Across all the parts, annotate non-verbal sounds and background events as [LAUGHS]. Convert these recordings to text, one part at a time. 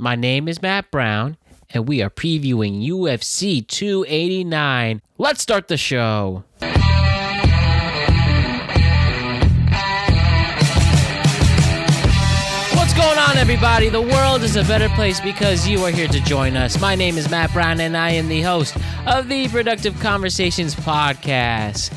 My name is Matt Brown, and we are previewing UFC 289. Let's start the show. Everybody? The world is a better place because you are here to join us. My name is Matt Brown, and I am the host of the Productive Conversations podcast.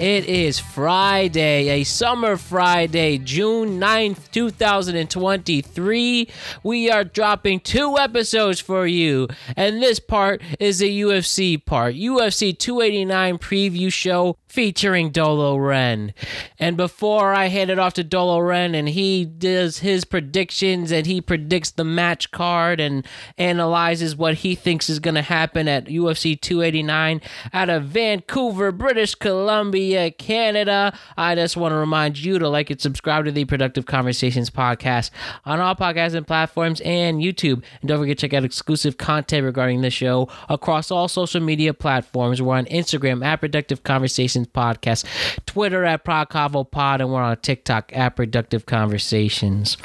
It is Friday, a summer Friday, June 9th, 2023. We are dropping two episodes for you, and this part is a UFC part UFC 289 preview show featuring Dolo Ren. And before I hand it off to Dolo Ren and he does his predictions and he predicts the match card and analyzes what he thinks is going to happen at UFC 289 out of Vancouver, British Columbia, Canada, I just want to remind you to like and subscribe to the Productive Conversations podcast on all podcasting platforms and YouTube. And don't forget to check out exclusive content regarding the show across all social media platforms. We're on Instagram at Productive Conversations Podcast, Twitter at ProdConvo Pod, and we're on TikTok at Productive Conversations.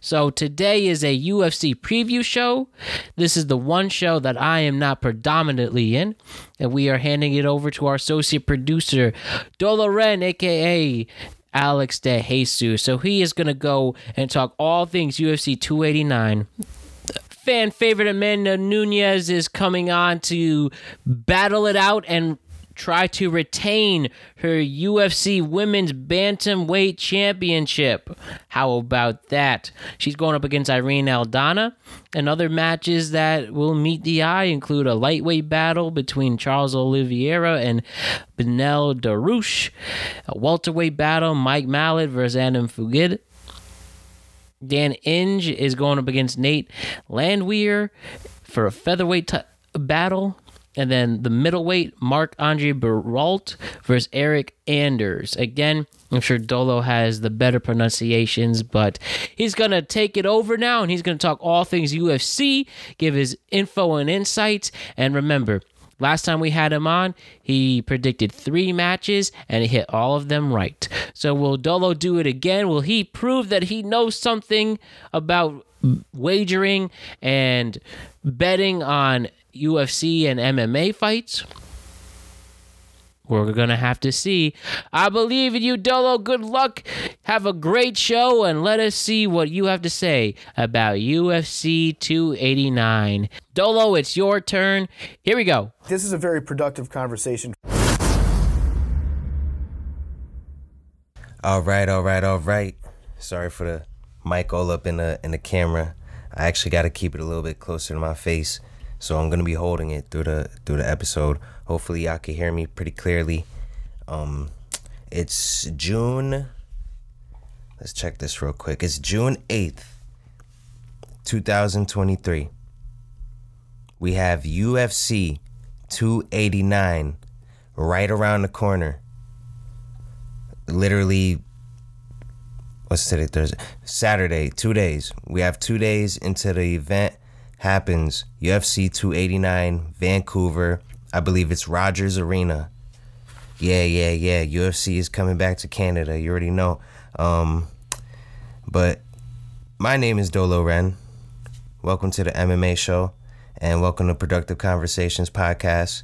So today is a UFC preview show. This is the one show that I am not predominantly in, and we are handing it over to our associate producer, Dolo Ren, aka Alex De Jesus. So he is going to go and talk all things UFC 289 fan favorite Amanda Nunes is coming on to battle it out and try to retain her UFC Women's Bantamweight Championship. How about that? She's going up against Irene Aldana. And other matches that will meet the eye include a lightweight battle between Charles Oliveira and Beneil Dariush, a welterweight battle, Mike Malott versus Adam Fugitt. Dan Ige is going up against Nate Landwehr for a featherweight t- battle. And then the middleweight, Marc-André Barriault versus Eryk Anders. Again, I'm sure Dolo has the better pronunciations, but he's going to take it over now and he's going to talk all things UFC, give his info and insights. And remember, Last time we had him on, he predicted three matches and he hit all of them right. So will Dolo do it again? Will he prove that he knows something about wagering and betting on UFC and MMA fights? We're going to have to see. I believe in you, Dolo. Good luck. Have a great show, and let us see what you have to say about UFC 289. Dolo, it's your turn. Here we go. This is a very productive conversation. All right, all right, all right. Sorry for the mic all up in the in the camera. I actually got to keep it a little bit closer to my face, so I'm gonna be holding it through the through the episode. Hopefully, y'all can hear me pretty clearly. Um, it's June. Let's check this real quick. It's June eighth, two thousand twenty-three. We have UFC 289 right around the corner. Literally, what's today? Thursday, Saturday. Two days. We have two days into the event. Happens UFC 289 Vancouver. I believe it's Rogers Arena. Yeah, yeah, yeah. UFC is coming back to Canada. You already know. Um, but my name is Dolo Ren. Welcome to the MMA show and welcome to Productive Conversations podcast.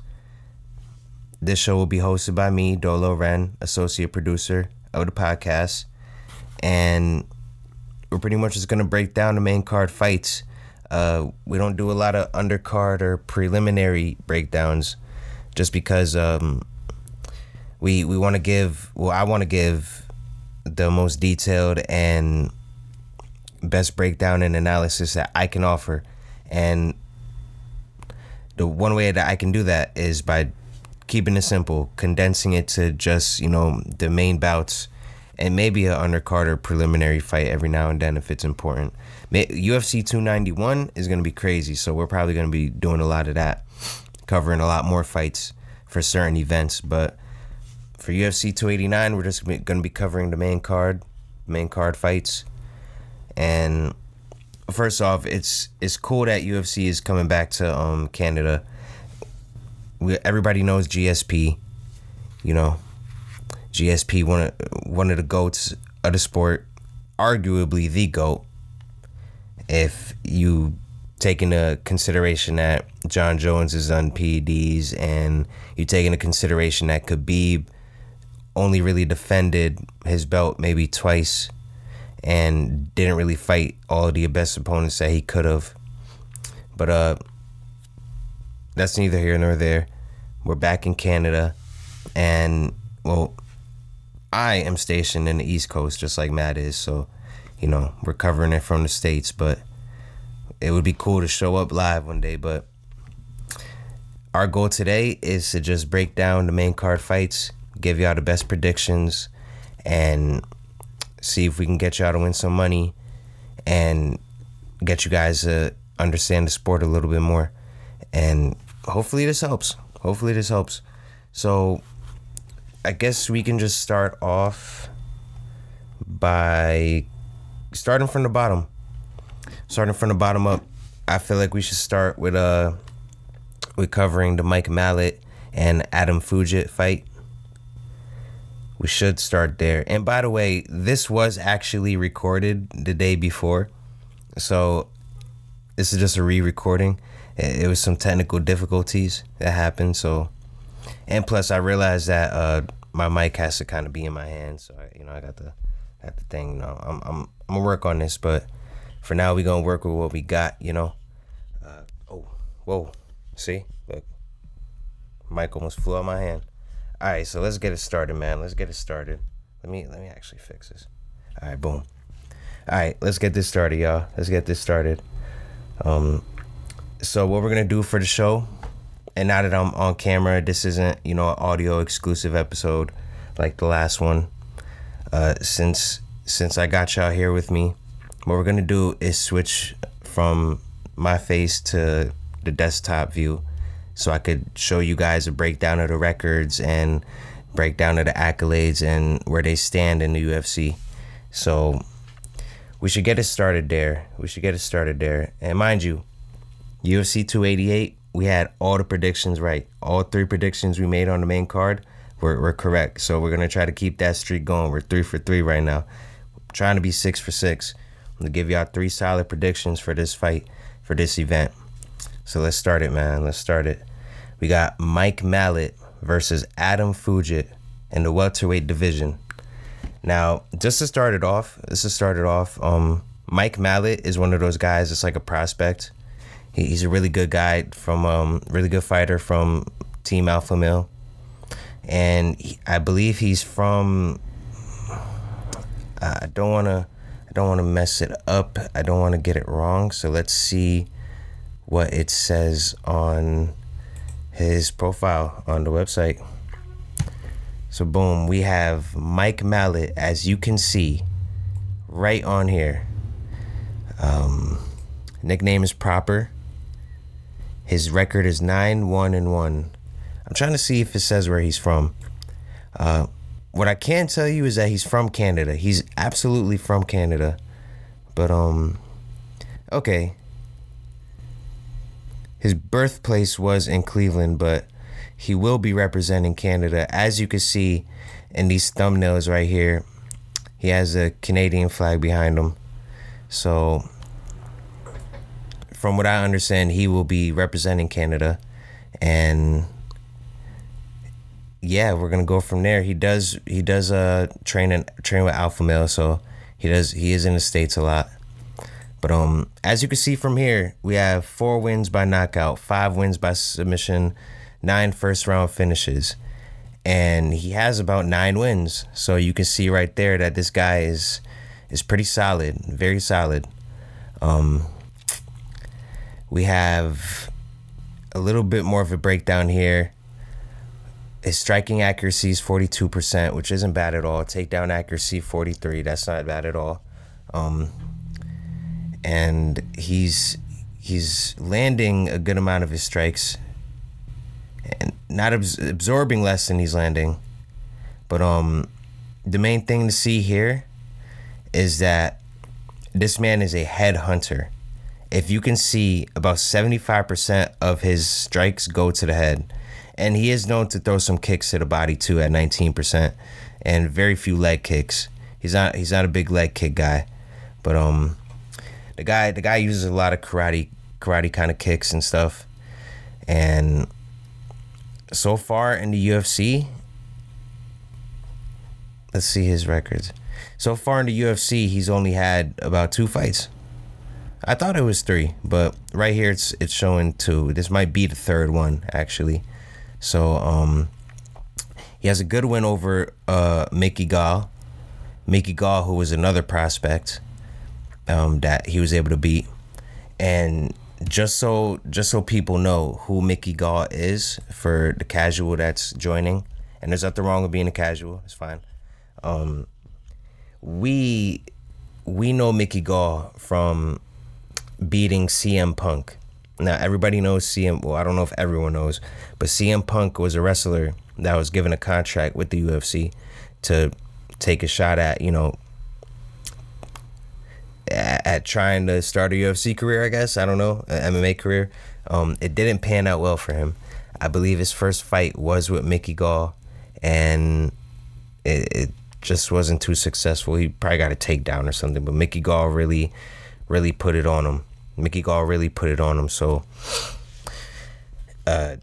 This show will be hosted by me, Dolo Ren, associate producer of the podcast. And we're pretty much just going to break down the main card fights. Uh, we don't do a lot of undercard or preliminary breakdowns just because um, we we want to give well I want to give the most detailed and best breakdown and analysis that I can offer. And the one way that I can do that is by keeping it simple, condensing it to just, you know, the main bouts and maybe an undercard or preliminary fight every now and then if it's important. UFC 291 is going to be crazy, so we're probably going to be doing a lot of that, covering a lot more fights for certain events, but for UFC 289, we're just going to be covering the main card, main card fights. And first off, it's it's cool that UFC is coming back to um Canada. We, everybody knows GSP, you know. GSP one of one of the goats of the sport, arguably the goat. If you take into consideration that Jon Jones is on PEDs and you take into consideration that Khabib only really defended his belt maybe twice and didn't really fight all the best opponents that he could have. But uh that's neither here nor there. We're back in Canada and well I am stationed in the East Coast just like Matt is, so you know, we're covering it from the States, but it would be cool to show up live one day, but our goal today is to just break down the main card fights, give y'all the best predictions, and see if we can get y'all to win some money and get you guys to understand the sport a little bit more. And hopefully this helps. Hopefully this helps. So I guess we can just start off by starting from the bottom starting from the bottom up, I feel like we should start with uh with covering the Mike Malott and Adam Fugitt fight. We should start there. And by the way, this was actually recorded the day before. So this is just a re-recording. It was some technical difficulties that happened, so and plus I realized that uh my mic has to kind of be in my hand, so I, you know I got the got the thing. You know, I'm I'm I'm gonna work on this, but for now, we gonna work with what we got. You know. Uh, oh, whoa! See, look, mic almost flew out my hand. All right, so let's get it started, man. Let's get it started. Let me let me actually fix this. All right, boom. All right, let's get this started, y'all. Let's get this started. Um, so what we're gonna do for the show, and now that I'm on camera, this isn't you know an audio exclusive episode like the last one. Uh, since since I got y'all here with me, what we're gonna do is switch from my face to the desktop view so I could show you guys a breakdown of the records and breakdown of the accolades and where they stand in the UFC. So we should get it started there. We should get it started there. And mind you, UFC 288, we had all the predictions right. All three predictions we made on the main card were, were correct. So we're gonna try to keep that streak going. We're three for three right now. trying to be six for six I'm gonna give y'all three solid predictions for this fight, for this event. So let's start it, man. Let's start it. We got Mike Malott versus Adam Fugitt in the welterweight division. Now, just to start it off, this to start it off, um, Mike Malott is one of those guys that's like a prospect. He, he's a really good guy from, um, really good fighter from Team Alpha Male. And he, I believe he's from, I don't want to I don't want to mess it up. I don't want to get it wrong. So let's see what it says on his profile on the website. So, boom, we have Mike Malott, as you can see right on here. Um, nickname is proper. His record is 9 1 and 1. I'm trying to see if it says where he's from. Uh, what I can tell you is that he's from Canada. He's absolutely from Canada. But um okay. His birthplace was in Cleveland, but he will be representing Canada. As you can see in these thumbnails right here, he has a Canadian flag behind him. So from what I understand, he will be representing Canada and yeah, we're gonna go from there. He does he does uh train and train with Alpha Male, so he does he is in the states a lot. But um, as you can see from here, we have four wins by knockout, five wins by submission, nine first round finishes, and he has about nine wins. So you can see right there that this guy is is pretty solid, very solid. Um, we have a little bit more of a breakdown here. His striking accuracy is 42%, which isn't bad at all. Takedown accuracy 43. That's not bad at all. Um, and he's he's landing a good amount of his strikes and not abs- absorbing less than he's landing. But um the main thing to see here is that this man is a head hunter. If you can see about 75% of his strikes go to the head and he is known to throw some kicks to the body too at 19% and very few leg kicks. He's not he's not a big leg kick guy, but um the guy the guy uses a lot of karate karate kind of kicks and stuff. And so far in the UFC, let's see his records. So far in the UFC, he's only had about two fights. I thought it was three, but right here it's it's showing two. This might be the third one actually. So um, he has a good win over uh, Mickey Gall. Mickey Gall, who was another prospect um, that he was able to beat, and just so just so people know who Mickey Gall is for the casual that's joining, and there's nothing wrong with being a casual. It's fine. Um, we we know Mickey Gall from beating CM Punk. Now everybody knows CM. Well, I don't know if everyone knows, but CM Punk was a wrestler that was given a contract with the UFC to take a shot at you know at, at trying to start a UFC career. I guess I don't know MMA career. Um, it didn't pan out well for him. I believe his first fight was with Mickey Gall, and it, it just wasn't too successful. He probably got a takedown or something, but Mickey Gall really, really put it on him. Mickey Gall really put it on him. So, uh,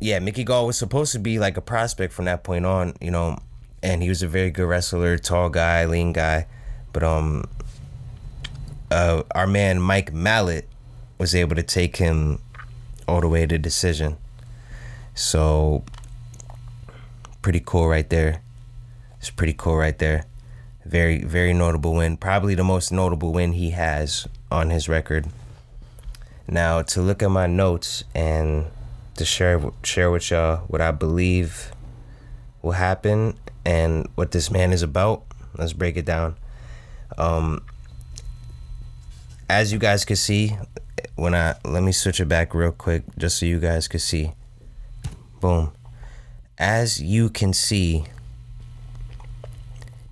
yeah, Mickey Gall was supposed to be like a prospect from that point on, you know, and he was a very good wrestler, tall guy, lean guy, but um, uh, our man Mike Malott was able to take him all the way to decision. So, pretty cool right there. It's pretty cool right there. Very, very notable win. Probably the most notable win he has on his record. Now, to look at my notes and to share share with y'all what I believe will happen and what this man is about. Let's break it down. Um, as you guys can see, when I let me switch it back real quick just so you guys can see. Boom. As you can see,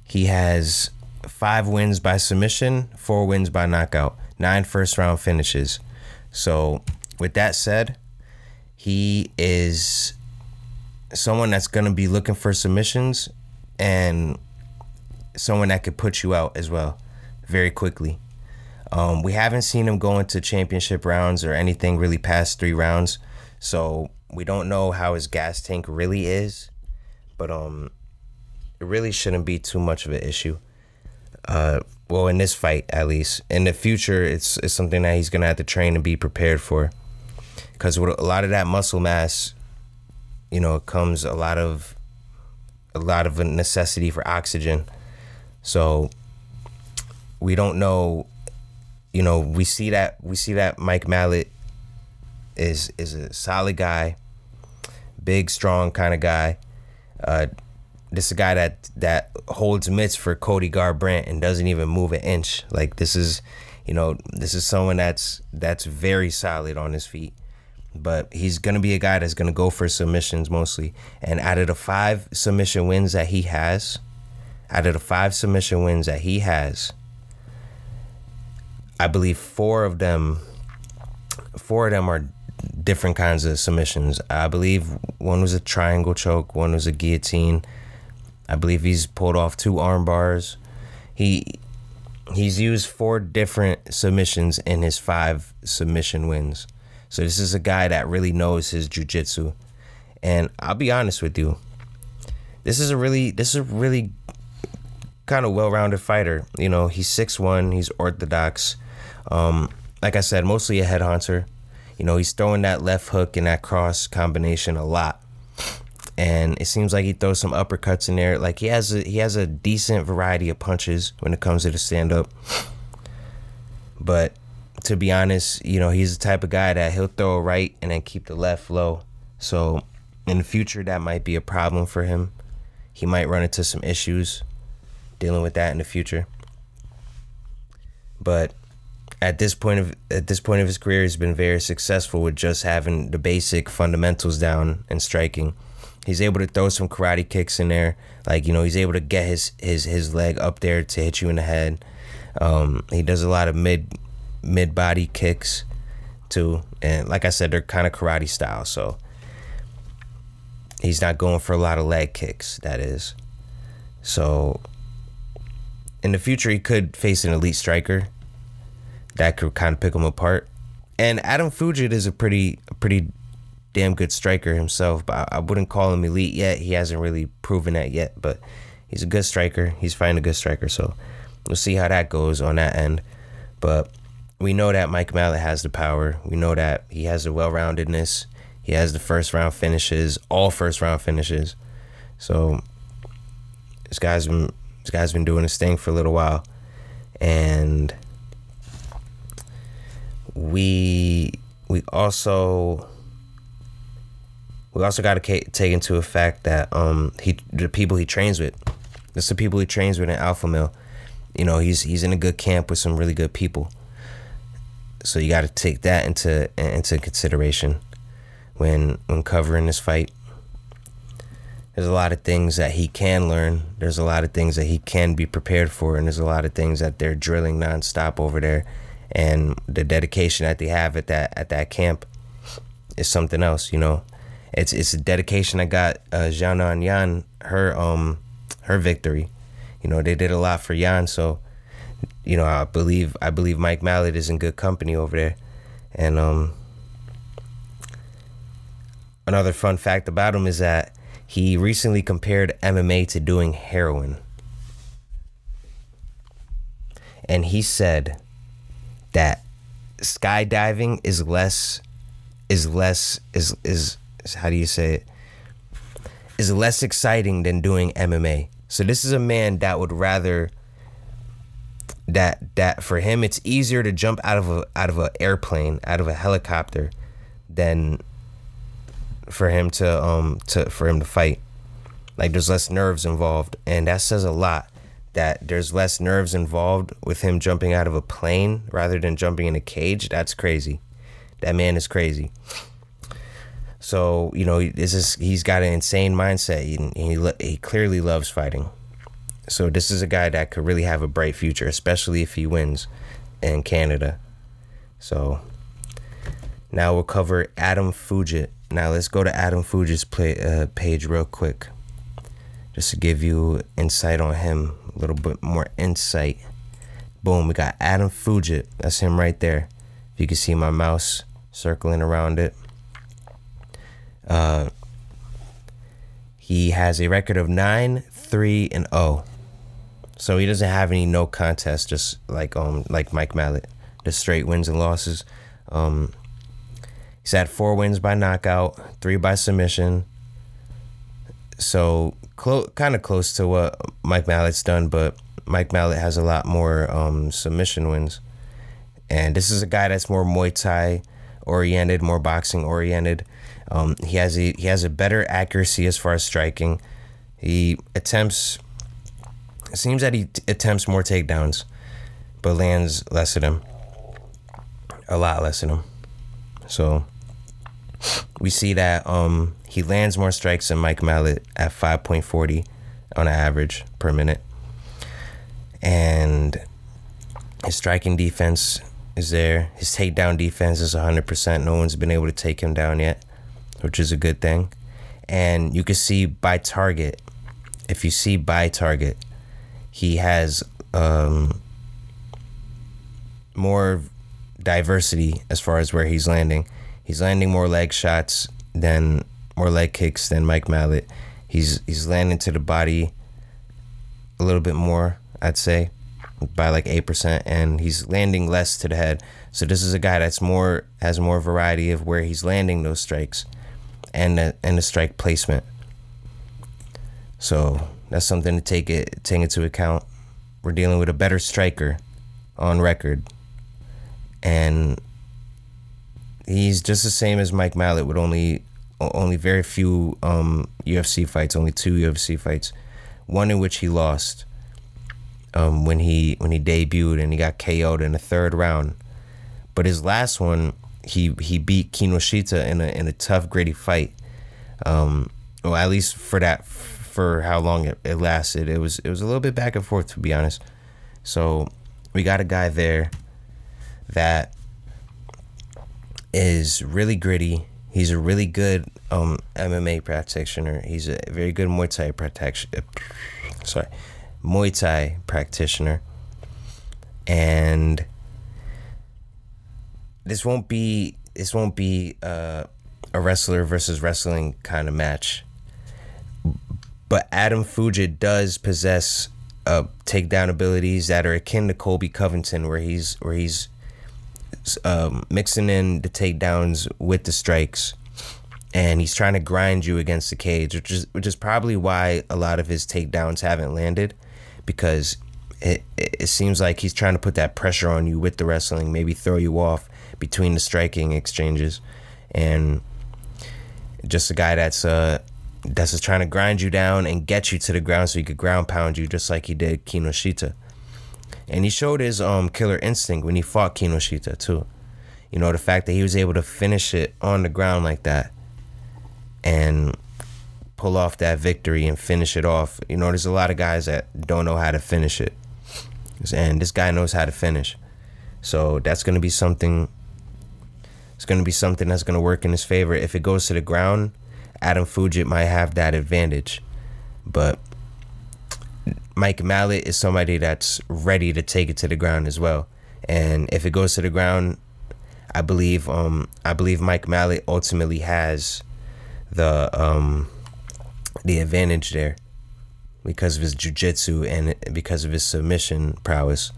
he has five wins by submission, four wins by knockout, nine first round finishes. So, with that said, he is someone that's going to be looking for submissions and someone that could put you out as well very quickly. Um, we haven't seen him go into championship rounds or anything really past three rounds, so we don't know how his gas tank really is. But um, it really shouldn't be too much of an issue. Uh, well, in this fight, at least. In the future, it's it's something that he's gonna have to train and be prepared for, because with a lot of that muscle mass, you know, it comes a lot of a lot of a necessity for oxygen. So we don't know. You know, we see that we see that Mike Malott is is a solid guy, big, strong kind of guy. Uh, this is a guy that that holds mitts for Cody Garbrandt and doesn't even move an inch. Like this is, you know, this is someone that's that's very solid on his feet. But he's gonna be a guy that's gonna go for submissions mostly. And out of the five submission wins that he has, out of the five submission wins that he has, I believe four of them, four of them are different kinds of submissions. I believe one was a triangle choke, one was a guillotine I believe he's pulled off two arm bars. He he's used four different submissions in his five submission wins. So this is a guy that really knows his jujitsu. And I'll be honest with you. This is a really this is a really kind of well-rounded fighter. You know, he's six one, he's orthodox. Um, like I said, mostly a headhunter. You know, he's throwing that left hook and that cross combination a lot and it seems like he throws some uppercuts in there. Like he has a he has a decent variety of punches when it comes to the stand up. But to be honest, you know, he's the type of guy that he'll throw a right and then keep the left low. So in the future that might be a problem for him. He might run into some issues dealing with that in the future. But at this point of at this point of his career he's been very successful with just having the basic fundamentals down and striking He's able to throw some karate kicks in there. Like you know, he's able to get his his his leg up there to hit you in the head. Um, he does a lot of mid mid body kicks too, and like I said, they're kind of karate style. So he's not going for a lot of leg kicks. That is. So in the future, he could face an elite striker that could kind of pick him apart and Adam Fugitt is a pretty pretty damn good striker himself, but I, I wouldn't call him elite yet. He hasn't really proven that yet, but he's a good striker. He's fighting a good striker, so we'll see how that goes on that end. But we know that Mike Malott has the power. We know that he has the well roundedness. He has the first round finishes, all first round finishes. So this guy's been this guy's been doing his thing for a little while, and we we also we also got to take into effect that um he the people he trains with, it's the people he trains with in Alpha Male. You know he's he's in a good camp with some really good people. So you got to take that into into consideration when when covering this fight. There's a lot of things that he can learn. There's a lot of things that he can be prepared for, and there's a lot of things that they're drilling nonstop over there. And the dedication that they have at that at that camp is something else. You know, it's it's a dedication I got uh, and Yan her um her victory. You know, they did a lot for Yan, so you know, I believe I believe Mike Malott is in good company over there. And um another fun fact about him is that he recently compared MMA to doing heroin. And he said that skydiving is less is less is, is how do you say it? Is less exciting than doing MMA. So this is a man that would rather that that for him it's easier to jump out of a out of an airplane, out of a helicopter than for him to um to for him to fight. Like there's less nerves involved and that says a lot that there's less nerves involved with him jumping out of a plane rather than jumping in a cage. That's crazy. That man is crazy. So, you know, this is he's got an insane mindset and he he clearly loves fighting. So this is a guy that could really have a bright future, especially if he wins in Canada. So now we'll cover Adam Fugitt. Now let's go to Adam Fugitt's play, uh, page real quick, just to give you insight on him, a little bit more insight. Boom, we got Adam Fugitt. That's him right there. If you can see my mouse circling around it. Uh, he has a record of 9 3 and 0 so he doesn't have any no contest, just like um like Mike Malott. the straight wins and losses. Um, he's had four wins by knockout, three by submission. So close, kind of close to what Mike Malott's done, but Mike Malott has a lot more um, submission wins. And this is a guy that's more Muay Thai oriented, more boxing oriented. Um, he has a he has a better accuracy as far as striking. He attempts it seems that he t- attempts more takedowns, but lands less of them. A lot less of them. So we see that um, he lands more strikes than Mike Malott at 5.40 on an average per minute. And his striking defense is there. His takedown defense is 100%. No one's been able to take him down yet, which is a good thing. And you can see by target, if you see by target, he has um, more diversity as far as where he's landing. He's landing more leg shots than more leg kicks than Mike Malott. He's he's landing to the body a little bit more, I'd say, by like eight percent, and he's landing less to the head. So this is a guy that's more has more variety of where he's landing those strikes, and the, and the strike placement. So that's something to take it take into account. We're dealing with a better striker on record, and he's just the same as Mike Malott with only only very few um, UFC fights, only two UFC fights, one in which he lost um, when he when he debuted and he got KO'd in the third round. But his last one, he he beat Kinoshita in a in a tough, gritty fight. Um, well, at least for that for how long it, it lasted. It was it was a little bit back and forth to be honest. So we got a guy there that is really gritty. He's a really good um, MMA practitioner. He's a very good Muay Thai practitioner. Sorry, Muay Thai practitioner, and this won't be this won't be uh, a wrestler versus wrestling kind of match. But Adam Fugitt does possess uh, takedown abilities that are akin to Colby Covington, where he's where he's um, mixing in the takedowns with the strikes, and he's trying to grind you against the cage, which is which is probably why a lot of his takedowns haven't landed, because it it seems like he's trying to put that pressure on you with the wrestling, maybe throw you off between the striking exchanges, and just a guy that's uh that's just trying to grind you down and get you to the ground so he could ground pound you just like he did Kinoshita. And he showed his um killer instinct when he fought Kinoshita too. You know, the fact that he was able to finish it on the ground like that and pull off that victory and finish it off. You know, there's a lot of guys that don't know how to finish it. And this guy knows how to finish. So that's going to be something it's going to be something that's going to work in his favor. If it goes to the ground, Adam Fugitt might have that advantage. But Mike Malott is somebody that's ready to take it to the ground as well. And if it goes to the ground, I believe um I believe Mike Malott ultimately has the um the advantage there because of his jiu-jitsu and because of his submission prowess.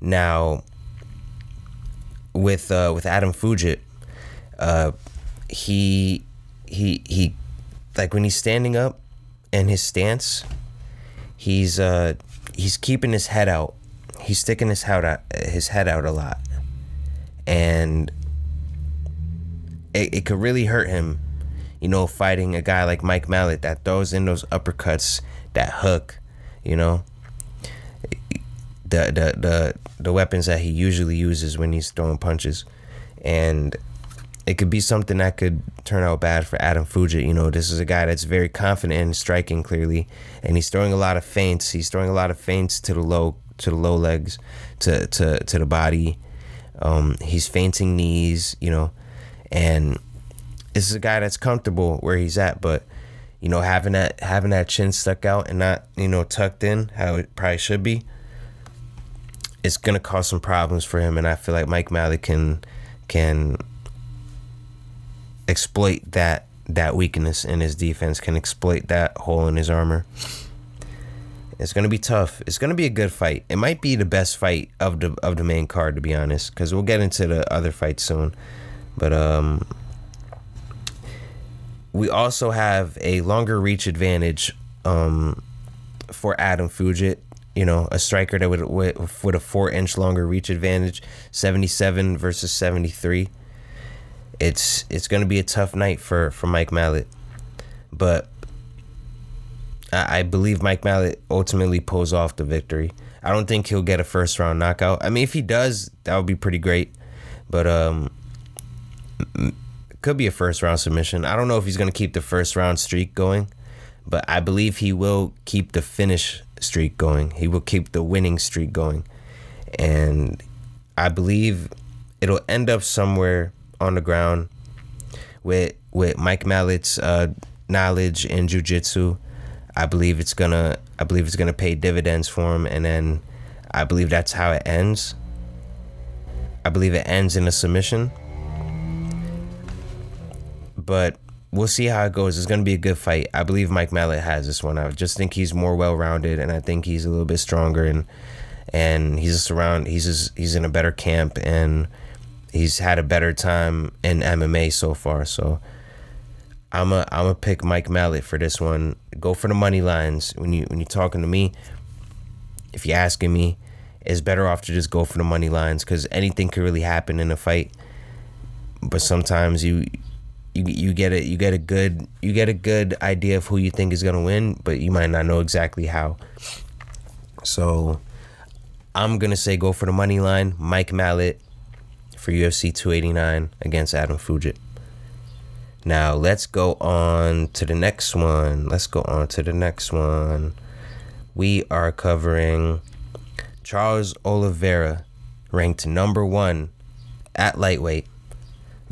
Now with uh with Adam Fugitt, uh he he he like when he's standing up and his stance, he's uh he's keeping his head out. He's sticking his head out his head out a lot. And it, it could really hurt him, you know, fighting a guy like Mike Malott that throws in those uppercuts, that hook, you know. The the the the weapons that he usually uses when he's throwing punches. And it could be something that could turn out bad for Adam Fugitt. You know, this is a guy that's very confident in striking clearly, and he's throwing a lot of feints. He's throwing a lot of feints to the low to the low legs, to to to the body. Um, he's feinting knees, you know, and this is a guy that's comfortable where he's at, but you know, having that having that chin stuck out and not you know tucked in how it probably should be, it's gonna cause some problems for him. And I feel like Mike Malott can can exploit that that weakness in his defense, can exploit that hole in his armor. It's gonna be tough. It's gonna be a good fight. It might be the best fight of the of the main card, to be honest, because we'll get into the other fights soon. But um, we also have a longer reach advantage um for Adam Fugitt. You know, a striker that would with, with a four inch longer reach advantage, seventy seven versus seventy three it's it's gonna be a tough night for for Mike Malott, but I, I believe Mike Malott ultimately pulls off the victory. I don't think he'll get a first round knockout. I mean, if he does, that would be pretty great, but um, could be a first round submission. I don't know if he's gonna keep the first round streak going, but I believe he will keep the finish streak going. He will keep the winning streak going, and I believe it'll end up somewhere on the ground with with Mike Malott's uh, knowledge in jujitsu. I believe it's gonna I believe it's gonna pay dividends for him, and then I believe that's how it ends. I believe it ends in a submission, but we'll see how it goes. It's gonna be a good fight. I believe Mike Malott has this one. I just think he's more well rounded, and I think he's a little bit stronger, and and he's just around. He's just he's in a better camp, and he's had a better time in MMA so far. So I'm a I'm a pick Mike Malott for this one. Go for the money lines when you when you're talking to me. If you're asking me, it's better off to just go for the money lines because anything could really happen in a fight. But sometimes you you you get a you get a good you get a good idea of who you think is gonna win, but you might not know exactly how. So I'm gonna say go for the money line, Mike Malott for UFC 289 against Adam Fugitt. Now let's go on to the next one. Let's go on to the next one. We are covering Charles Oliveira, ranked number one at lightweight,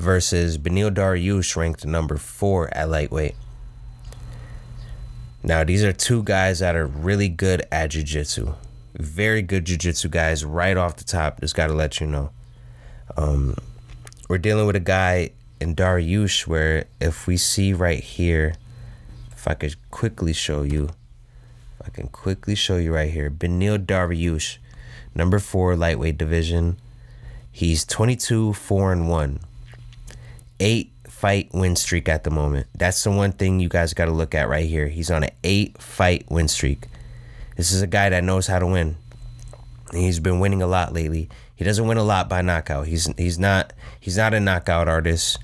versus Beneil Dariush, ranked number four at lightweight. Now these are two guys that are really good at jiu-jitsu. Very good jiu-jitsu guys right off the top. Just got to let you know. Um, we're dealing with a guy in Dariush where if we see right here, if I could quickly show you, if I can quickly show you right here, Beneil Dariush, number four lightweight division. He's 22, 4 and 1. Eight fight win streak at the moment. That's the one thing you guys got to look at right here. He's on an eight fight win streak. This is a guy that knows how to win. He's been winning a lot lately. He doesn't win a lot by knockout. He's he's not he's not a knockout artist.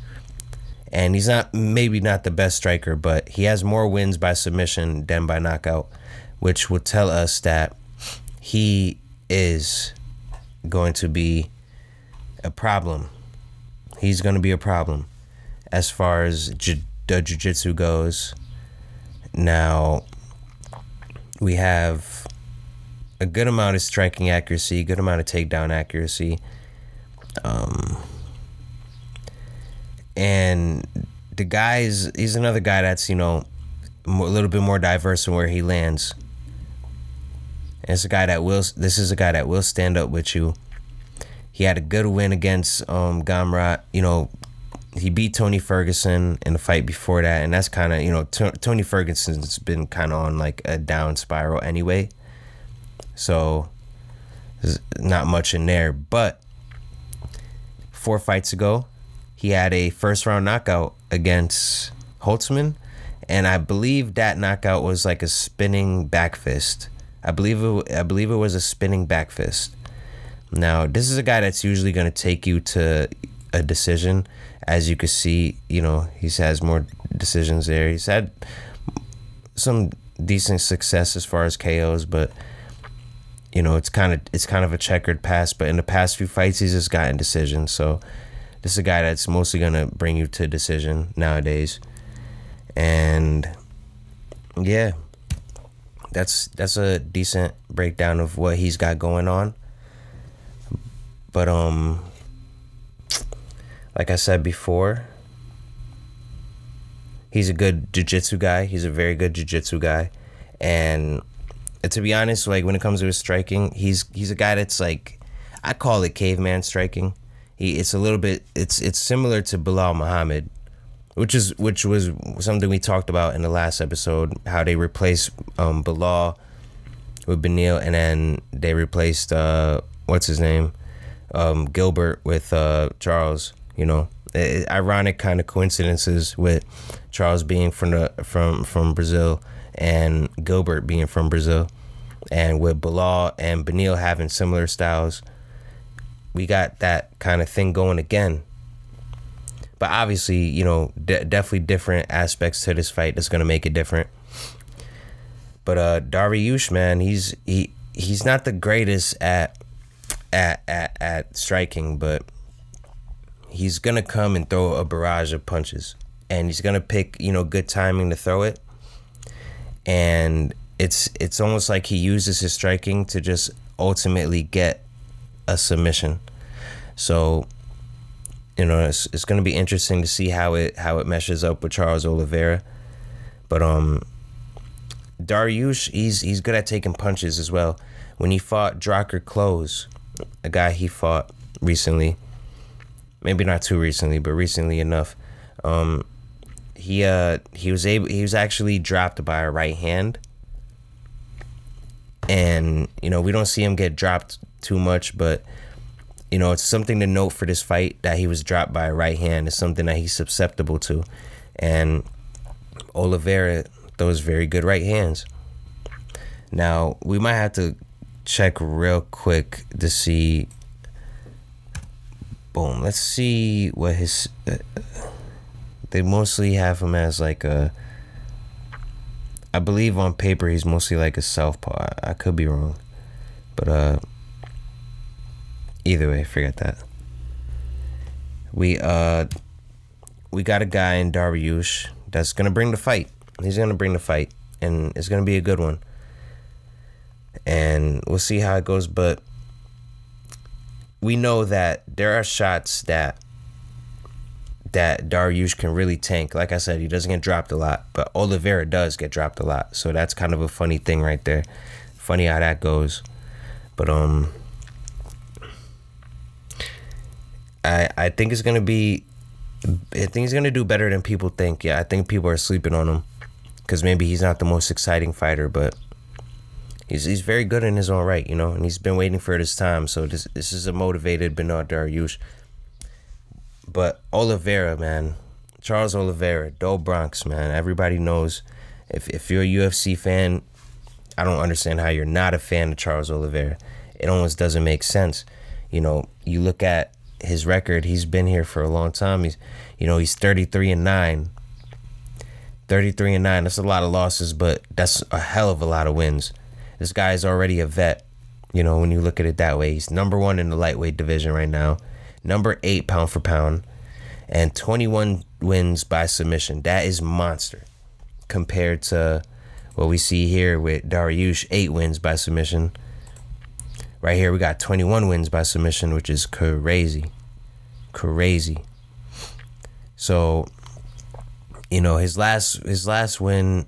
And he's not maybe not the best striker, but he has more wins by submission than by knockout, which would tell us that he is going to be a problem. He's going to be a problem as far as ju- the jiu-jitsu goes. Now we have a good amount of striking accuracy, good amount of takedown accuracy. Um, and the guy is he's another guy that's you know a little bit more diverse in where he lands. And it's a guy that will. This is a guy that will stand up with you. He had a good win against um, Gamrot. You know, he beat Tony Ferguson in the fight before that, and that's kind of you know T- Tony Ferguson's been kind of on like a down spiral anyway. So there's not much in there, but four fights ago, he had a first round knockout against Holtzman, and I believe that knockout was like a spinning back fist. I believe it. I believe it was a spinning back fist. Now, this is a guy that's usually going to take you to a decision. As you can see, you know, he has more decisions there. He's had some decent success as far as KOs, but you know, it's kind of it's kind of a checkered past. But in the past few fights, he's just gotten decisions. So this is a guy that's mostly gonna bring you to decision nowadays. And yeah, that's that's a decent breakdown of what he's got going on. But um like I said before, he's a good jiu-jitsu guy. He's a very good jiu-jitsu guy. And to be honest, like when it comes to his striking, he's he's a guy that's like I call it caveman striking. He it's a little bit it's it's similar to Belal Muhammad, which is which was something we talked about in the last episode. How they replaced um, Belal with Beneil and then they replaced uh, what's his name, um, Gilbert with uh, Charles. You know, it, ironic kind of coincidences with Charles being from the from from Brazil and Gilbert being from Brazil, and with Belal and Beneil having similar styles, we got that kind of thing going again. But obviously, you know, de- definitely different aspects to this fight that's gonna make it different. But uh, Dariush, man, he's he he's not the greatest at at at at striking, but he's gonna come and throw a barrage of punches, and he's gonna pick you know good timing to throw it, and it's it's almost like he uses his striking to just ultimately get a submission. So, you know, it's, it's going to be interesting to see how it how it meshes up with Charles Oliveira. But um, Dariush, he's he's good at taking punches as well. When he fought Drakkar Klose, a guy he fought recently, maybe not too recently, but recently enough, um, he uh he was able he was actually dropped by a right hand. And you know we don't see him get dropped too much, but you know, it's something to note for this fight that he was dropped by a right hand. It's something that he's susceptible to. And Oliveira throws very good right hands. Now, we might have to check real quick to see. Boom. Let's see what his. Uh, they mostly have him as like a. I believe on paper he's mostly like a southpaw. I could be wrong. But, uh either way, forget that. We uh we got a guy in Dariush that's gonna bring the fight. He's gonna bring the fight, and it's gonna be a good one. And we'll see how it goes, but we know that there are shots that that Dariush can really tank. Like I said, he doesn't get dropped a lot, but Oliveira does get dropped a lot. So that's kind of a funny thing right there. Funny how that goes. But um I I think it's gonna be. I think he's gonna do better than people think. Yeah, I think people are sleeping on him because maybe he's not the most exciting fighter, but he's he's very good in his own right, you know, and he's been waiting for his time. So this this is a motivated Bernard Dariush. But Oliveira, man, Charles Oliveira, Do Bronx, man. Everybody knows. If if you're a UFC fan, I don't understand how you're not a fan of Charles Oliveira. It almost doesn't make sense. You know, you look at his record. He's been here for a long time. He's, you know, he's 33 and nine. 33 and 9 that's a lot of losses but that's a hell of a lot of wins this guy is already a vet you know when you look at it that way. He's number one in the lightweight division right now number eight pound for pound and 21 wins by submission. That is monster compared to what we see here with Dariush eight wins by submission. Right here we got 21 wins by submission which is crazy crazy. So you know his last his last win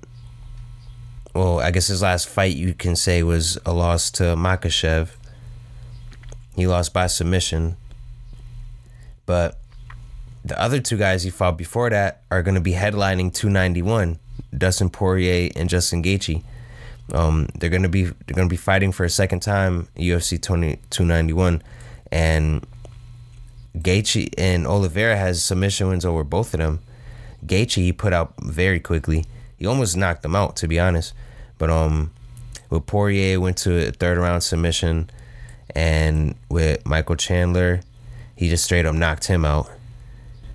well i guess his last fight you can say was a loss to Makhachev. He lost by submission. But the other two guys he fought before that are going to be headlining 291 Dustin Poirier and Justin Gaethje. Um, they're going to be they're going to be fighting for a second time UFC 20, 291 and Gaethje and Oliveira has submission wins over both of them. Gaethje he put out very quickly. He almost knocked him out, to be honest. But um, with Poirier went to a third round submission, and with Michael Chandler, he just straight up knocked him out.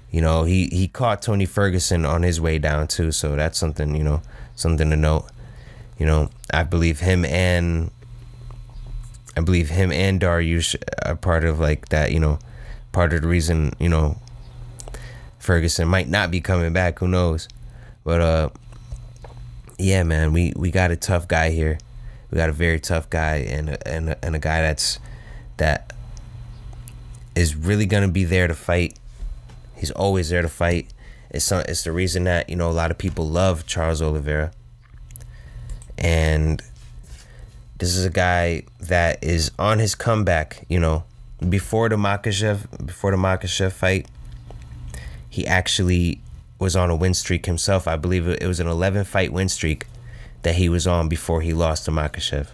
You know, he he caught Tony Ferguson on his way down too, so that's something you know something to note. You know, I believe him and I believe him and Dariush are part of like that. You know, part of the reason you know Ferguson might not be coming back. Who knows? But uh, yeah, man, we we got a tough guy here. We got a very tough guy and and and a guy that's that is really gonna be there to fight. He's always there to fight. It's some, it's the reason that you know a lot of people love Charles Oliveira. And this is a guy that is on his comeback. You know, before the Makhachev before the Makhachev fight he actually was on a win streak himself. I believe it was an 11 fight win streak that he was on before he lost to Makhachev.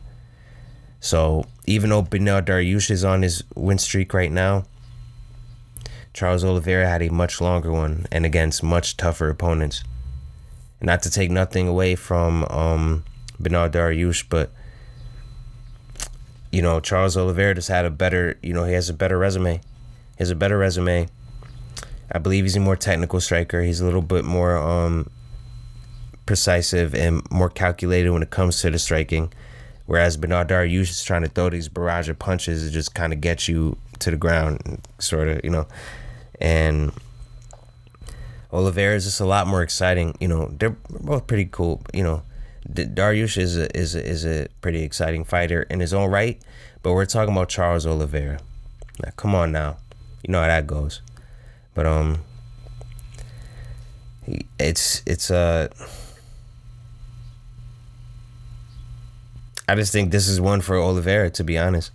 So even though Beneil Dariush is on his win streak right now, Charles Oliveira had a much longer one and against much tougher opponents. Not to take nothing away from um, Beneil Dariush, but you know Charles Oliveira just had a better, you know, he has a better resume. He has a better resume I believe he's a more technical striker. He's a little bit more um, precise and more calculated when it comes to the striking. Whereas Bernard Dariush is trying to throw these barrage of punches to just kind of get you to the ground, sort of, you know. And Oliveira is just a lot more exciting. You know, they're both pretty cool. You know, Dariush is a, is a, is a pretty exciting fighter in his own right, but we're talking about Charles Oliveira. Now, come on now, you know how that goes. But um, it's it's uh. I just think this is one for Oliveira. To be honest,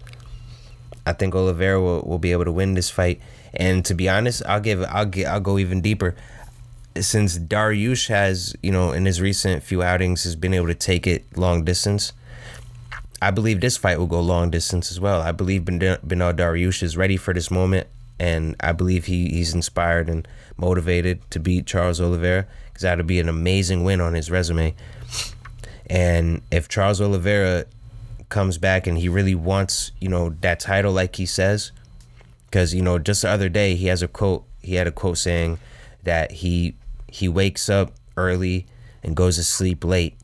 I think Oliveira will, will be able to win this fight. And to be honest, I'll give I'll get I'll go even deeper. Since Dariush has you know in his recent few outings has been able to take it long distance. I believe this fight will go long distance as well. I believe Beneil Dariush is ready for this moment and I believe he, he's inspired and motivated to beat Charles Oliveira because that would be an amazing win on his resume. And if Charles Oliveira comes back and he really wants, you know, that title like he says, because you know, just the other day he has a quote. He had a quote saying that he he wakes up early and goes to sleep late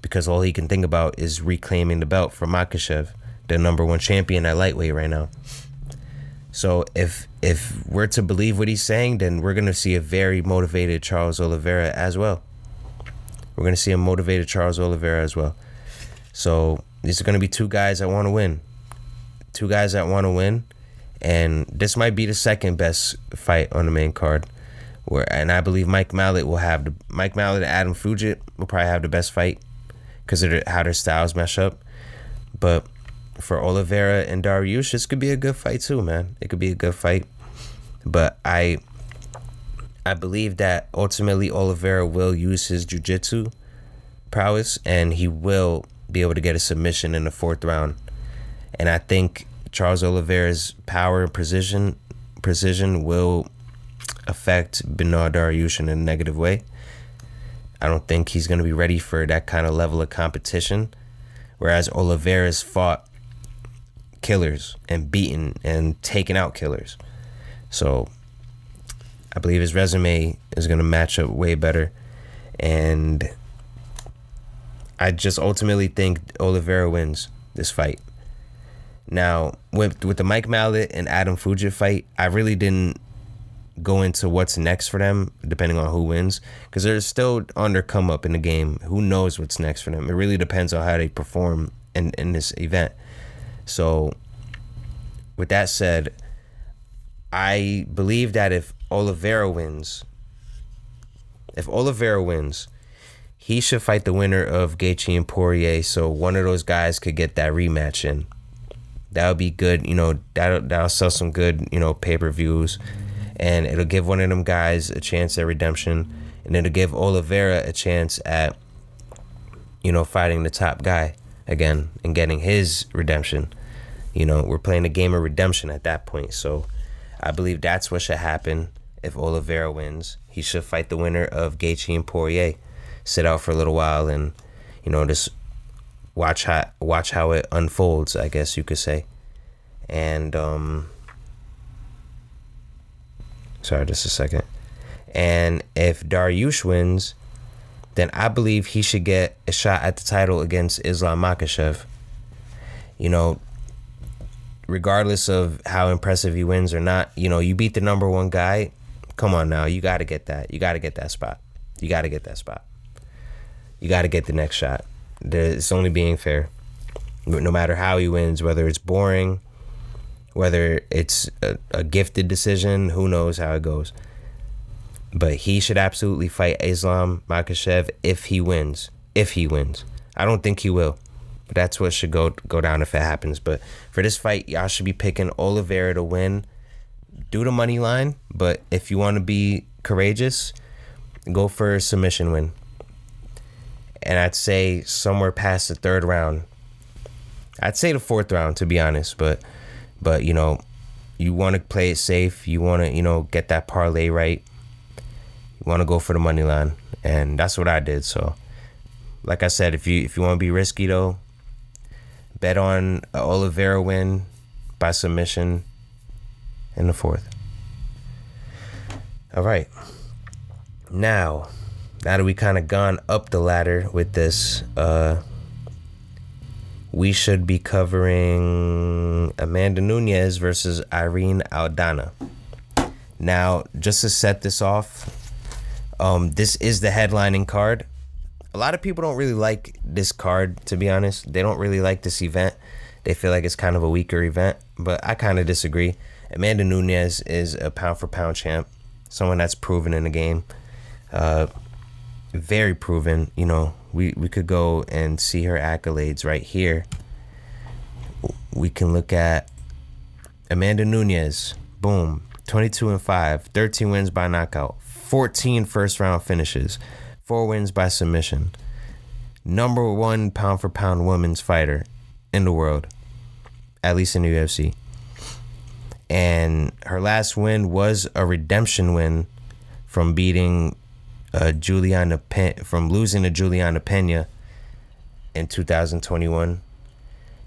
because all he can think about is reclaiming the belt from Makhachev, the number one champion at lightweight right now. So if if we're to believe what he's saying, then we're gonna see a very motivated Charles Oliveira as well. We're gonna see a motivated Charles Oliveira as well. So these are gonna be two guys that want to win, two guys that want to win, and this might be the second best fight on the main card. Where and I believe Mike Malott will have the Mike Malott and Adam Fugitt will probably have the best fight because of how their styles mesh up. But for Oliveira and Dariush, this could be a good fight too, man. It could be a good fight. but I I believe that ultimately Oliveira will use his jiu-jitsu prowess and he will be able to get a submission in the fourth round. And I think Charles Oliveira's power and precision precision will affect Beneil Dariush in a negative way. I don't think he's going to be ready for that kind of level of competition. Whereas Oliveira's fought killers and beaten and taken out killers. So I believe his resume is going to match up way better. And I just ultimately think Oliveira wins this fight. Now, with with the Mike Malott and Adam Fugitt fight, I really didn't go into what's next for them, depending on who wins, because they're still under come up in the game. Who knows what's next for them? It really depends on how they perform in in this event. So, with that said, I believe that if Oliveira wins, if Oliveira wins, he should fight the winner of Gaethje and Poirier, so one of those guys could get that rematch in that would be good. You know, that'll, that'll sell some good, you know, pay per views. And it'll give one of them guys a chance at redemption. And it'll give Oliveira a chance at, you know, fighting the top guy again and getting his redemption. You know, we're playing a game of redemption at that point. So I believe that's what should happen if Oliveira wins. He should fight the winner of Gaethje and Poirier, sit out for a little while, and, you know, just watch how watch how it unfolds, I guess you could say. And um sorry, just a second. And if Dariush wins, then I believe he should get a shot at the title against Islam Makhachev. You know, regardless of how impressive he wins or not, you know, you beat the number one guy. Come on now, you got to get that. You got to get that spot. You got to get that spot. You got to get the next shot. It's only being fair. No matter how he wins, whether it's boring, whether it's a, a gifted decision, who knows how it goes. But he should absolutely fight Islam Makhachev if he wins. If he wins, I don't think he will. But that's what should go go down if it happens. But for this fight, y'all should be picking Oliveira to win. Do the money line, but if you want to be courageous, go for a submission win and I'd say somewhere past the third round. I'd say the fourth round to be honest, but but you know, you want to play it safe. You want to you know get that parlay right. You want to go for the money line, and that's what I did. So, like I said, if you if you want to be risky though, bet on Oliveira win by submission in the fourth. All right. Now, now that we kind of gone up the ladder with this, uh, we should be covering Amanda Nunes versus Irene Aldana. Now, just to set this off, um, this is the headlining card. A lot of people don't really like this card, to be honest. They don't really like this event. They feel like it's kind of a weaker event, but I kind of disagree. Amanda Nunes is a pound for pound champ, someone that's proven in the game. Uh, very proven. You know, we, we could go and see her accolades right here. We can look at Amanda Nunes, Boom. 22 and 5, 13 wins by knockout, 14 first round finishes, 4 wins by submission. Number 1 pound for pound women's fighter in the world, at least in the UFC. And her last win was a redemption win from beating uh, Juliana from losing to Juliana Pena in 2021,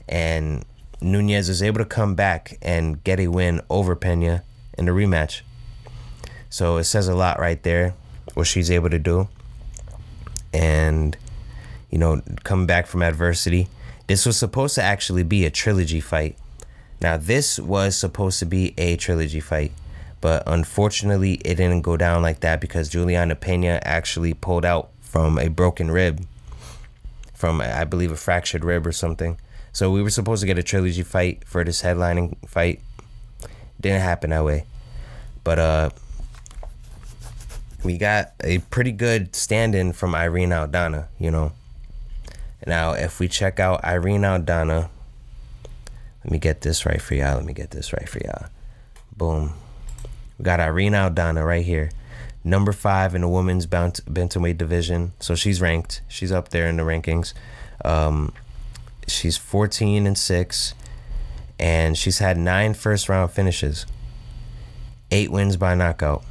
and Nunes was able to come back and get a win over Pena in the rematch. So it says a lot right there what she's able to do, and you know, coming back from adversity. This was supposed to actually be a trilogy fight. Now, this was supposed to be a trilogy fight. But unfortunately, it didn't go down like that because Juliana Pena actually pulled out from a broken rib, from I believe a fractured rib or something. So we were supposed to get a trilogy fight for this headlining fight. Didn't happen that way. But uh we got a pretty good stand-in from Irene Aldana, you know. Now, if we check out Irene Aldana, let me get this right for y'all. Let me get this right for y'all. Boom We got Irene Aldana right here, number five in the women's bant- bantamweight division. So she's ranked. She's up there in the rankings. Um, she's 14 and six, and she's had nine first round finishes. Eight wins by knockout.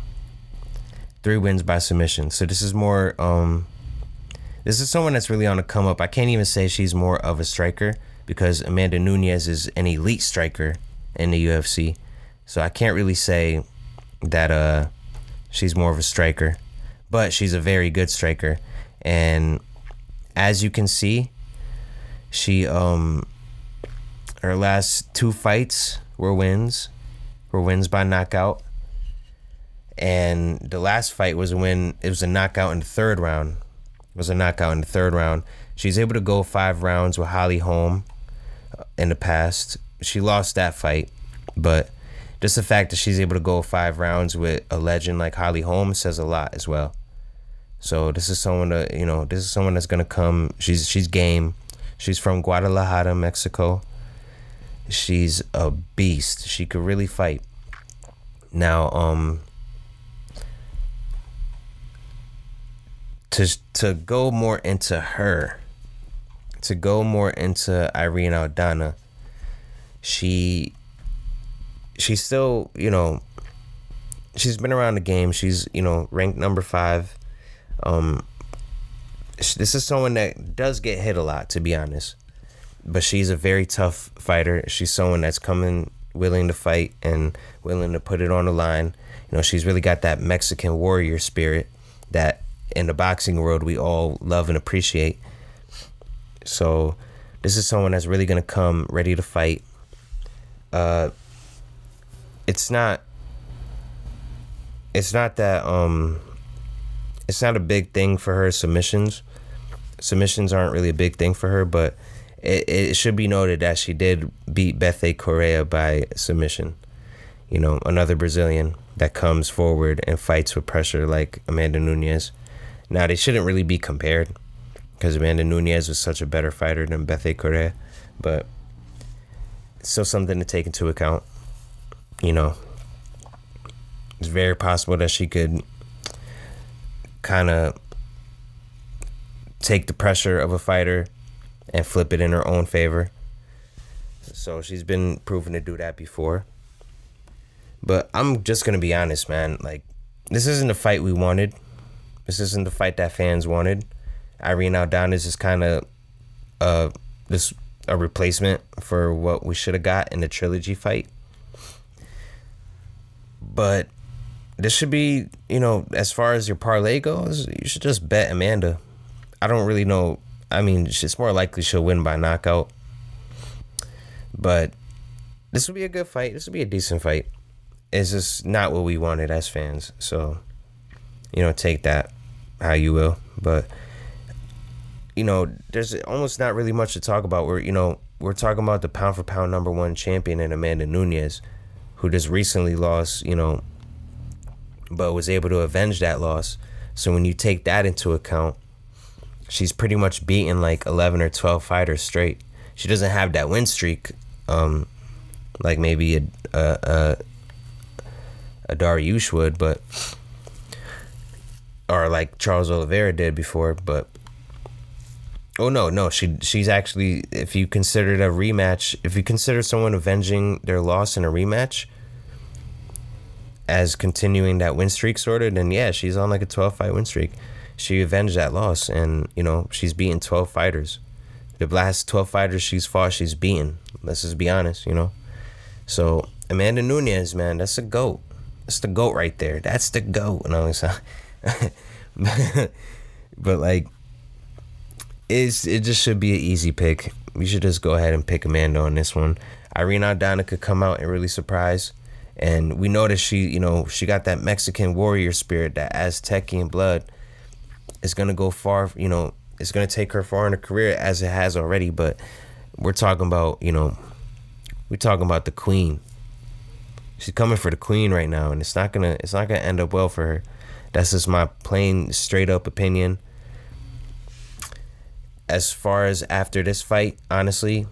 Three wins by submission. So this is more. Um, this is someone that's really on a come up. I can't even say she's more of a striker because Amanda Nunes is an elite striker in the UFC. So I can't really say that uh she's more of a striker, but she's a very good striker. And as you can see, she um her last two fights were wins, were wins by knockout. And the last fight was when. It was a knockout in the third round. It was a knockout in the third round. She's able to go five rounds with Holly Holm uh, in the past. She lost that fight, but just the fact that she's able to go five rounds with a legend like Holly Holm says a lot as well. So this is someone that you know. This is someone that's gonna come. She's she's game. She's from Guadalajara, Mexico. She's a beast. She could really fight. Now, um, to to go more into her, to go more into Irene Aldana, she she's still, you know, she's been around the game. She's, you know, ranked number five. Um, this is someone that does get hit a lot, to be honest. But she's a very tough fighter. She's someone that's coming willing to fight and willing to put it on the line. You know, she's really got that Mexican warrior spirit that in the boxing world we all love and appreciate. So, this is someone that's really gonna come ready to fight. Uh, it's not. It's not that um. It's not a big thing for her submissions. Submissions aren't really a big thing for her, but it, it should be noted that she did beat Bethe Correia by submission. You know, another Brazilian that comes forward and fights with pressure like Amanda Nunes. Now they shouldn't really be compared because Amanda Nunes was such a better fighter than Bethe Correia, but still something to take into account. You know, it's very possible that she could kind of take the pressure of a fighter and flip it in her own favor. So she's been proven to do that before. But I'm just gonna be honest, man. Like, this isn't the fight we wanted. This isn't the fight that fans wanted. Irene Aldana is just kind of uh this a replacement for what we should have got in the trilogy fight. But this should be, you know, as far as your parlay goes, you should just bet Amanda. I don't really know. I mean, it's more likely she'll win by knockout. But this would be a good fight. This would be a decent fight. It's just not what we wanted as fans. So, you know, take that how you will. But, you know, there's almost not really much to talk about. We're, you know, we're talking about the pound for pound number one champion in Amanda Nunes, who just recently lost, you know, but was able to avenge that loss. So when you take that into account, she's pretty much beaten like 11 or 12 fighters straight. She doesn't have that win streak, um, like maybe a a, a, a Dariush would, but or like Charles Oliveira did before, but oh no, no, she she's actually if you consider it a rematch, if you consider someone avenging their loss in a rematch as continuing that win streak sort of, then yeah, she's on like a 12 fight win streak. She avenged that loss and, you know, she's beaten 12 fighters. The last 12 fighters she's fought, she's beaten. Let's just be honest, you know. So, Amanda Nunes, man, that's a goat. That's the goat right there. That's the goat. No, it's not. [LAUGHS] but like it's it just should be an easy pick. We should just go ahead and pick Amanda on this one. Irene Aldana could come out and really surprise. And we know that she, you know, she got that Mexican warrior spirit, that Aztecian blood. Is gonna go far, you know, it's gonna take her far in her career as it has already. But we're talking about, you know, we're talking about the queen. She's coming for the queen right now, and it's not gonna, it's not gonna end up well for her. That's just my plain, straight up opinion. As far as after this fight, honestly,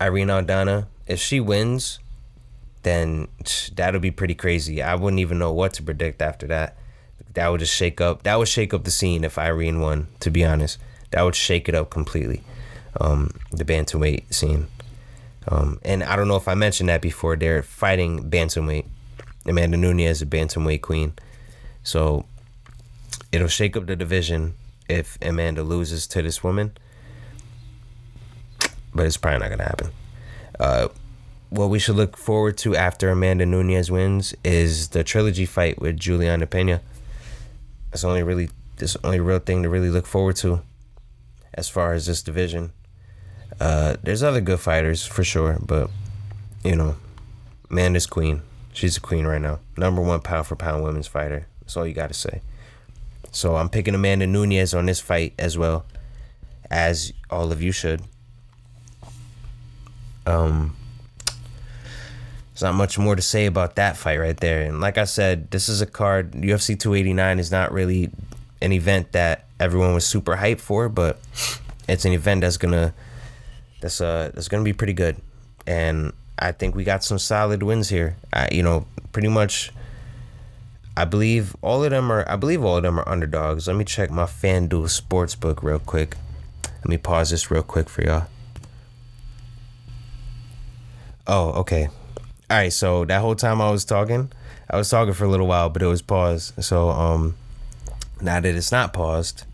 Irene Aldana, if she wins, then [SNIFFS] that'll be pretty crazy. I wouldn't even know what to predict after that. That would just shake up. That would shake up the scene if Irene won. To be honest, that would shake it up completely. Um, the bantamweight scene. Um, and I don't know if I mentioned that before. They're fighting bantamweight. Amanda Nunes is a bantamweight queen, so it'll shake up the division if Amanda loses to this woman. But it's probably not gonna happen. Uh, what we should look forward to after Amanda Nunes wins is the trilogy fight with Juliana Pena. That's only really this only real thing to really look forward to as far as this division. Uh, there's other good fighters for sure, but you know, Amanda's queen. She's a queen right now. Number one pound for pound women's fighter. That's all you got to say. So I'm picking Amanda Nunes on this fight as well, as all of you should. Um, there's not much more to say about that fight right there. And like I said, this is a card. UFC 289 is not really an event that everyone was super hyped for, but it's an event that's gonna that's uh that's gonna be pretty good, and I think we got some solid wins here. I, you know, pretty much. I believe all of them are. I believe all of them are underdogs. Let me check my FanDuel sportsbook real quick. Let me pause this real quick for y'all. Oh, okay. All right. So that whole time I was talking, I was talking for a little while, but it was paused. So um, now that it's not paused,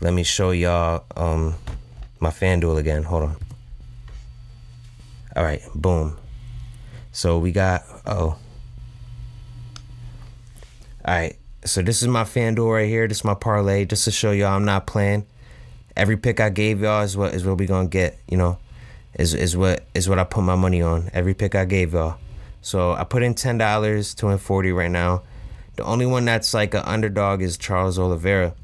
let me show y'all um my FanDuel again. Hold on. All right, boom. So we got oh. All right, so this is my FanDuel right here. This is my parlay, just to show y'all I'm not playing. Every pick I gave y'all is what is what we gonna get. You know, is is what is what I put my money on. Every pick I gave y'all. So I put in ten dollars, two and forty right now. The only one that's like an underdog is Charles Oliveira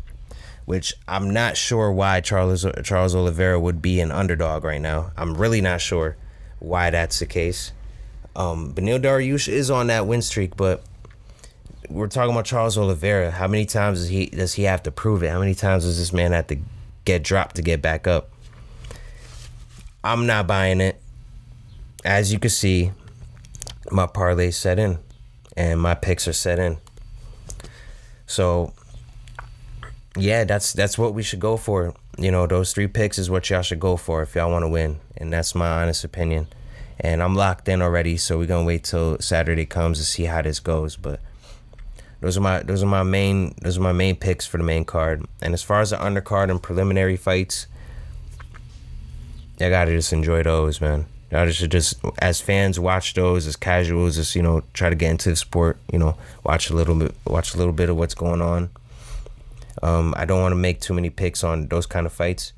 which I'm not sure why Charles Charles Oliveira would be an underdog right now. I'm really not sure why that's the case. Um, Beneil Dariush is on that win streak, but we're talking about Charles Oliveira. How many times does he does he have to prove it? How many times does this man have to get dropped to get back up? I'm not buying it. As you can see, my parlay set in, and my picks are set in. So yeah, that's that's what we should go for. You know, those three picks is what y'all should go for if y'all want to win, and that's my honest opinion. And I'm locked in already, so we're gonna wait till Saturday comes to see how this goes. But those are my those are my main those are my main picks for the main card. And as far as the undercard and preliminary fights, I gotta just enjoy those, man. I should just as fans watch those as casuals, just you know try to get into the sport. You know, watch a little bit, watch a little bit of what's going on um, I don't want to make too many picks on those kind of fights.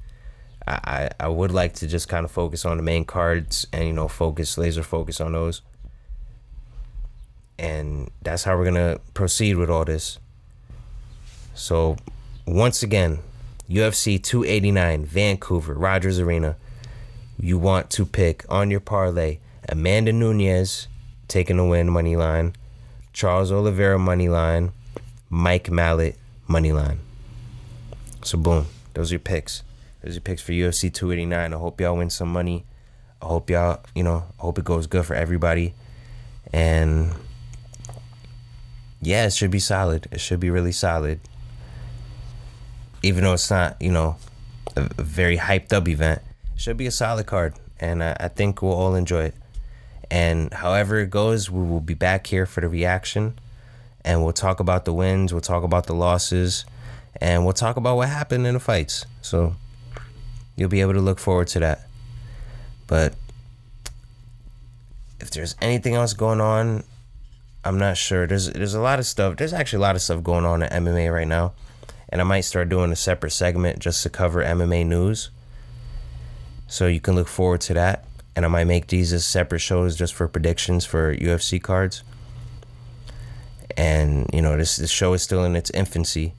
I, I, I would like to just kind of focus on the main cards and you know focus laser focus on those. And that's how we're gonna proceed with all this. So once again, UFC 289, Vancouver, Rogers Arena. You want to pick on your parlay Amanda Nunes taking the win money line, Charles Oliveira money line, Mike Malott money line. So boom, those are your picks. Those are your picks for UFC 289. I hope y'all win some money. I hope y'all, you know, I hope it goes good for everybody. And yeah, it should be solid. It should be really solid. Even though it's not, you know, a, very hyped up event, it should be a solid card. And I, I think we'll all enjoy it. And however it goes, we will be back here for the reaction and we'll talk about the wins, we'll talk about the losses, and we'll talk about what happened in the fights. So you'll be able to look forward to that. But if there's anything else going on, I'm not sure. There's there's a lot of stuff. There's actually a lot of stuff going on in MMA right now. And I might start doing a separate segment just to cover MMA news. So you can look forward to that. And I might make these as separate shows just for predictions for UFC cards and you know this this show is still in its infancy,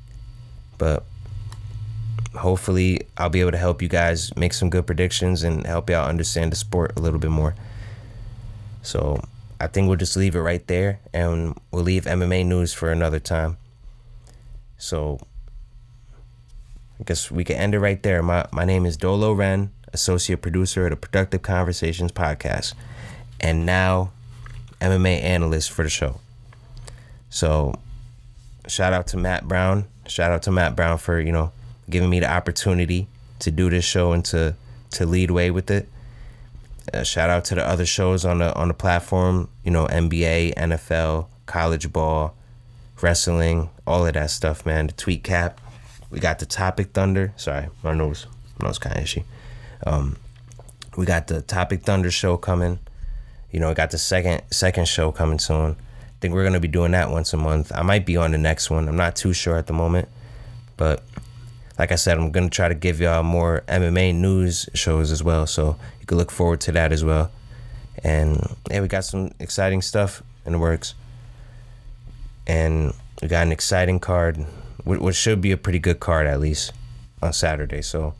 but hopefully I'll be able to help you guys make some good predictions and help y'all understand the sport a little bit more. So I think we'll just leave it right there, and we'll leave MMA news for another time. So I guess we can end it right there. My my name is Dolo Ren, associate producer of the Productive Conversations podcast, and now MMA analyst for the show. So, shout out to Matt Brown. Shout out to Matt Brown for you know giving me the opportunity to do this show and to to lead way with it. Uh, shout out to the other shows on the on the platform. You know, NBA, NFL, college ball, wrestling, all of that stuff, man. The tweet cap. We got the Topic Thunder. Sorry, my nose, my nose kind of itchy. Um, we got the Topic Thunder show coming. You know, we got the second second show coming soon. Think we're gonna be doing that once a month. I might be on the next one. I'm not too sure at the moment, but like I said, I'm gonna try to give y'all more MMA news shows as well. So you can look forward to that as well. And yeah, we got some exciting stuff in the works. And we got an exciting card, which should be a pretty good card at least on Saturday. So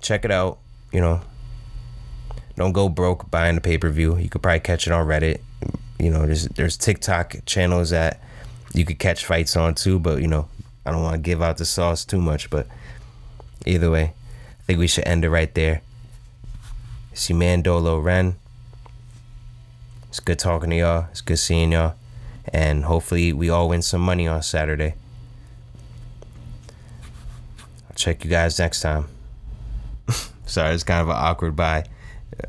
check it out. You know, don't go broke buying the pay per view. You could probably catch it on Reddit. You know, there's there's TikTok channels that you could catch fights on too. But you know, I don't want to give out the sauce too much. But either way, I think we should end it right there. It's your man Dolo Ren. It's good talking to y'all. It's good seeing y'all. And hopefully we all win some money on Saturday. I'll check you guys next time. [LAUGHS] Sorry, it's kind of an awkward bye,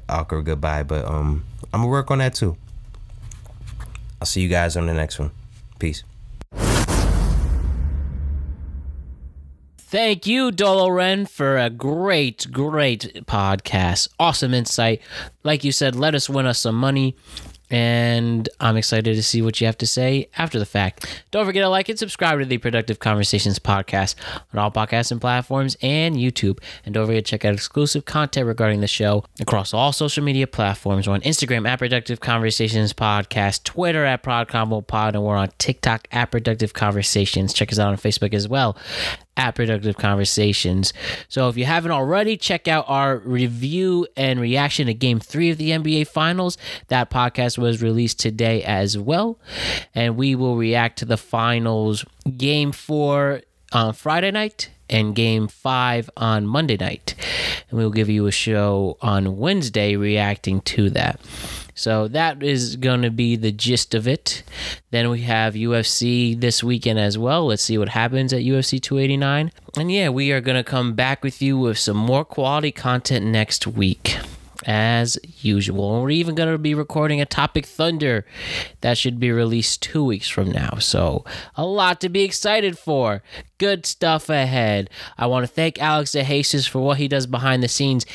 awkward goodbye, but um, I'm gonna work on that too. I'll see you guys on the next one. Peace. Thank you, Dolo Ren, for a great, great podcast. Awesome insight. Like you said, let us win us some money and I'm excited to see what you have to say after the fact. Don't forget to like and subscribe to the Productive Conversations podcast on all podcasting platforms and YouTube. And don't forget to check out exclusive content regarding the show across all social media platforms. We're on Instagram at Productive Conversations Podcast, Twitter at ProdConvo Pod, and we're on TikTok at Productive Conversations. Check us out on Facebook as well at Productive Conversations. So if you haven't already, check out our review and reaction to game three of the NBA Finals. That podcast was released today as well. And we will react to the finals game four on Friday night and game five on Monday night. And we'll give you a show on Wednesday reacting to that. So that is going to be the gist of it. Then we have UFC this weekend as well. Let's see what happens at UFC 289. And yeah, we are going to come back with you with some more quality content next week as usual. We're even going to be recording a Topic Thunder that should be released two weeks from now. So, a lot to be excited for. Good stuff ahead. I want to thank Alex DeJesus for what he does behind the scenes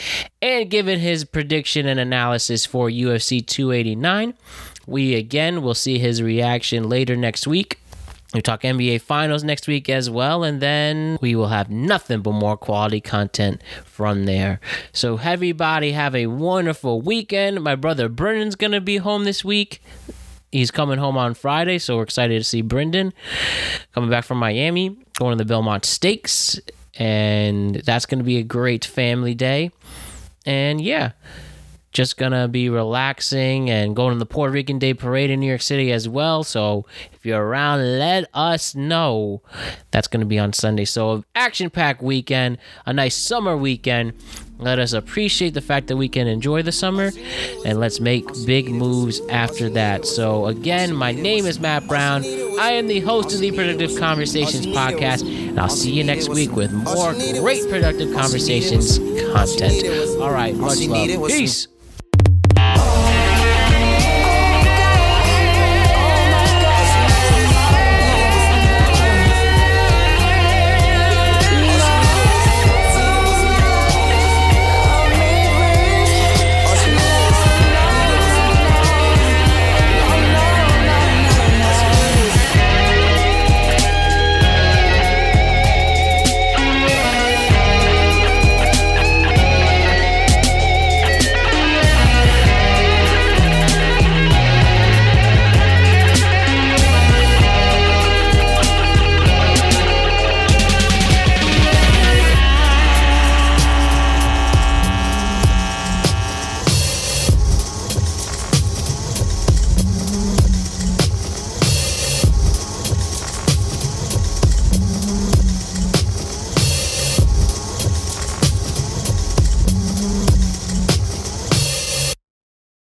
and giving his prediction and analysis for UFC 289. We again will see his reaction later next week. We talk NBA Finals next week as well, and then we will have nothing but more quality content from there. So, everybody, have a wonderful weekend. My brother Brennan's gonna be home this week. He's coming home on Friday, so we're excited to see Brendan coming back from Miami, going to the Belmont Stakes, and that's gonna be a great family day. And yeah just gonna be relaxing and going to the Puerto Rican Day Parade in New York City as well. So if you're around, let us know. That's gonna be on Sunday. So action packed weekend, a nice summer weekend. Let us appreciate the fact that we can enjoy the summer and let's make big moves after that. So, again, my name is Matt Brown. I am the host of the Productive Conversations podcast, and I'll see you next week with more great Productive Conversations content. All right, much love. Peace.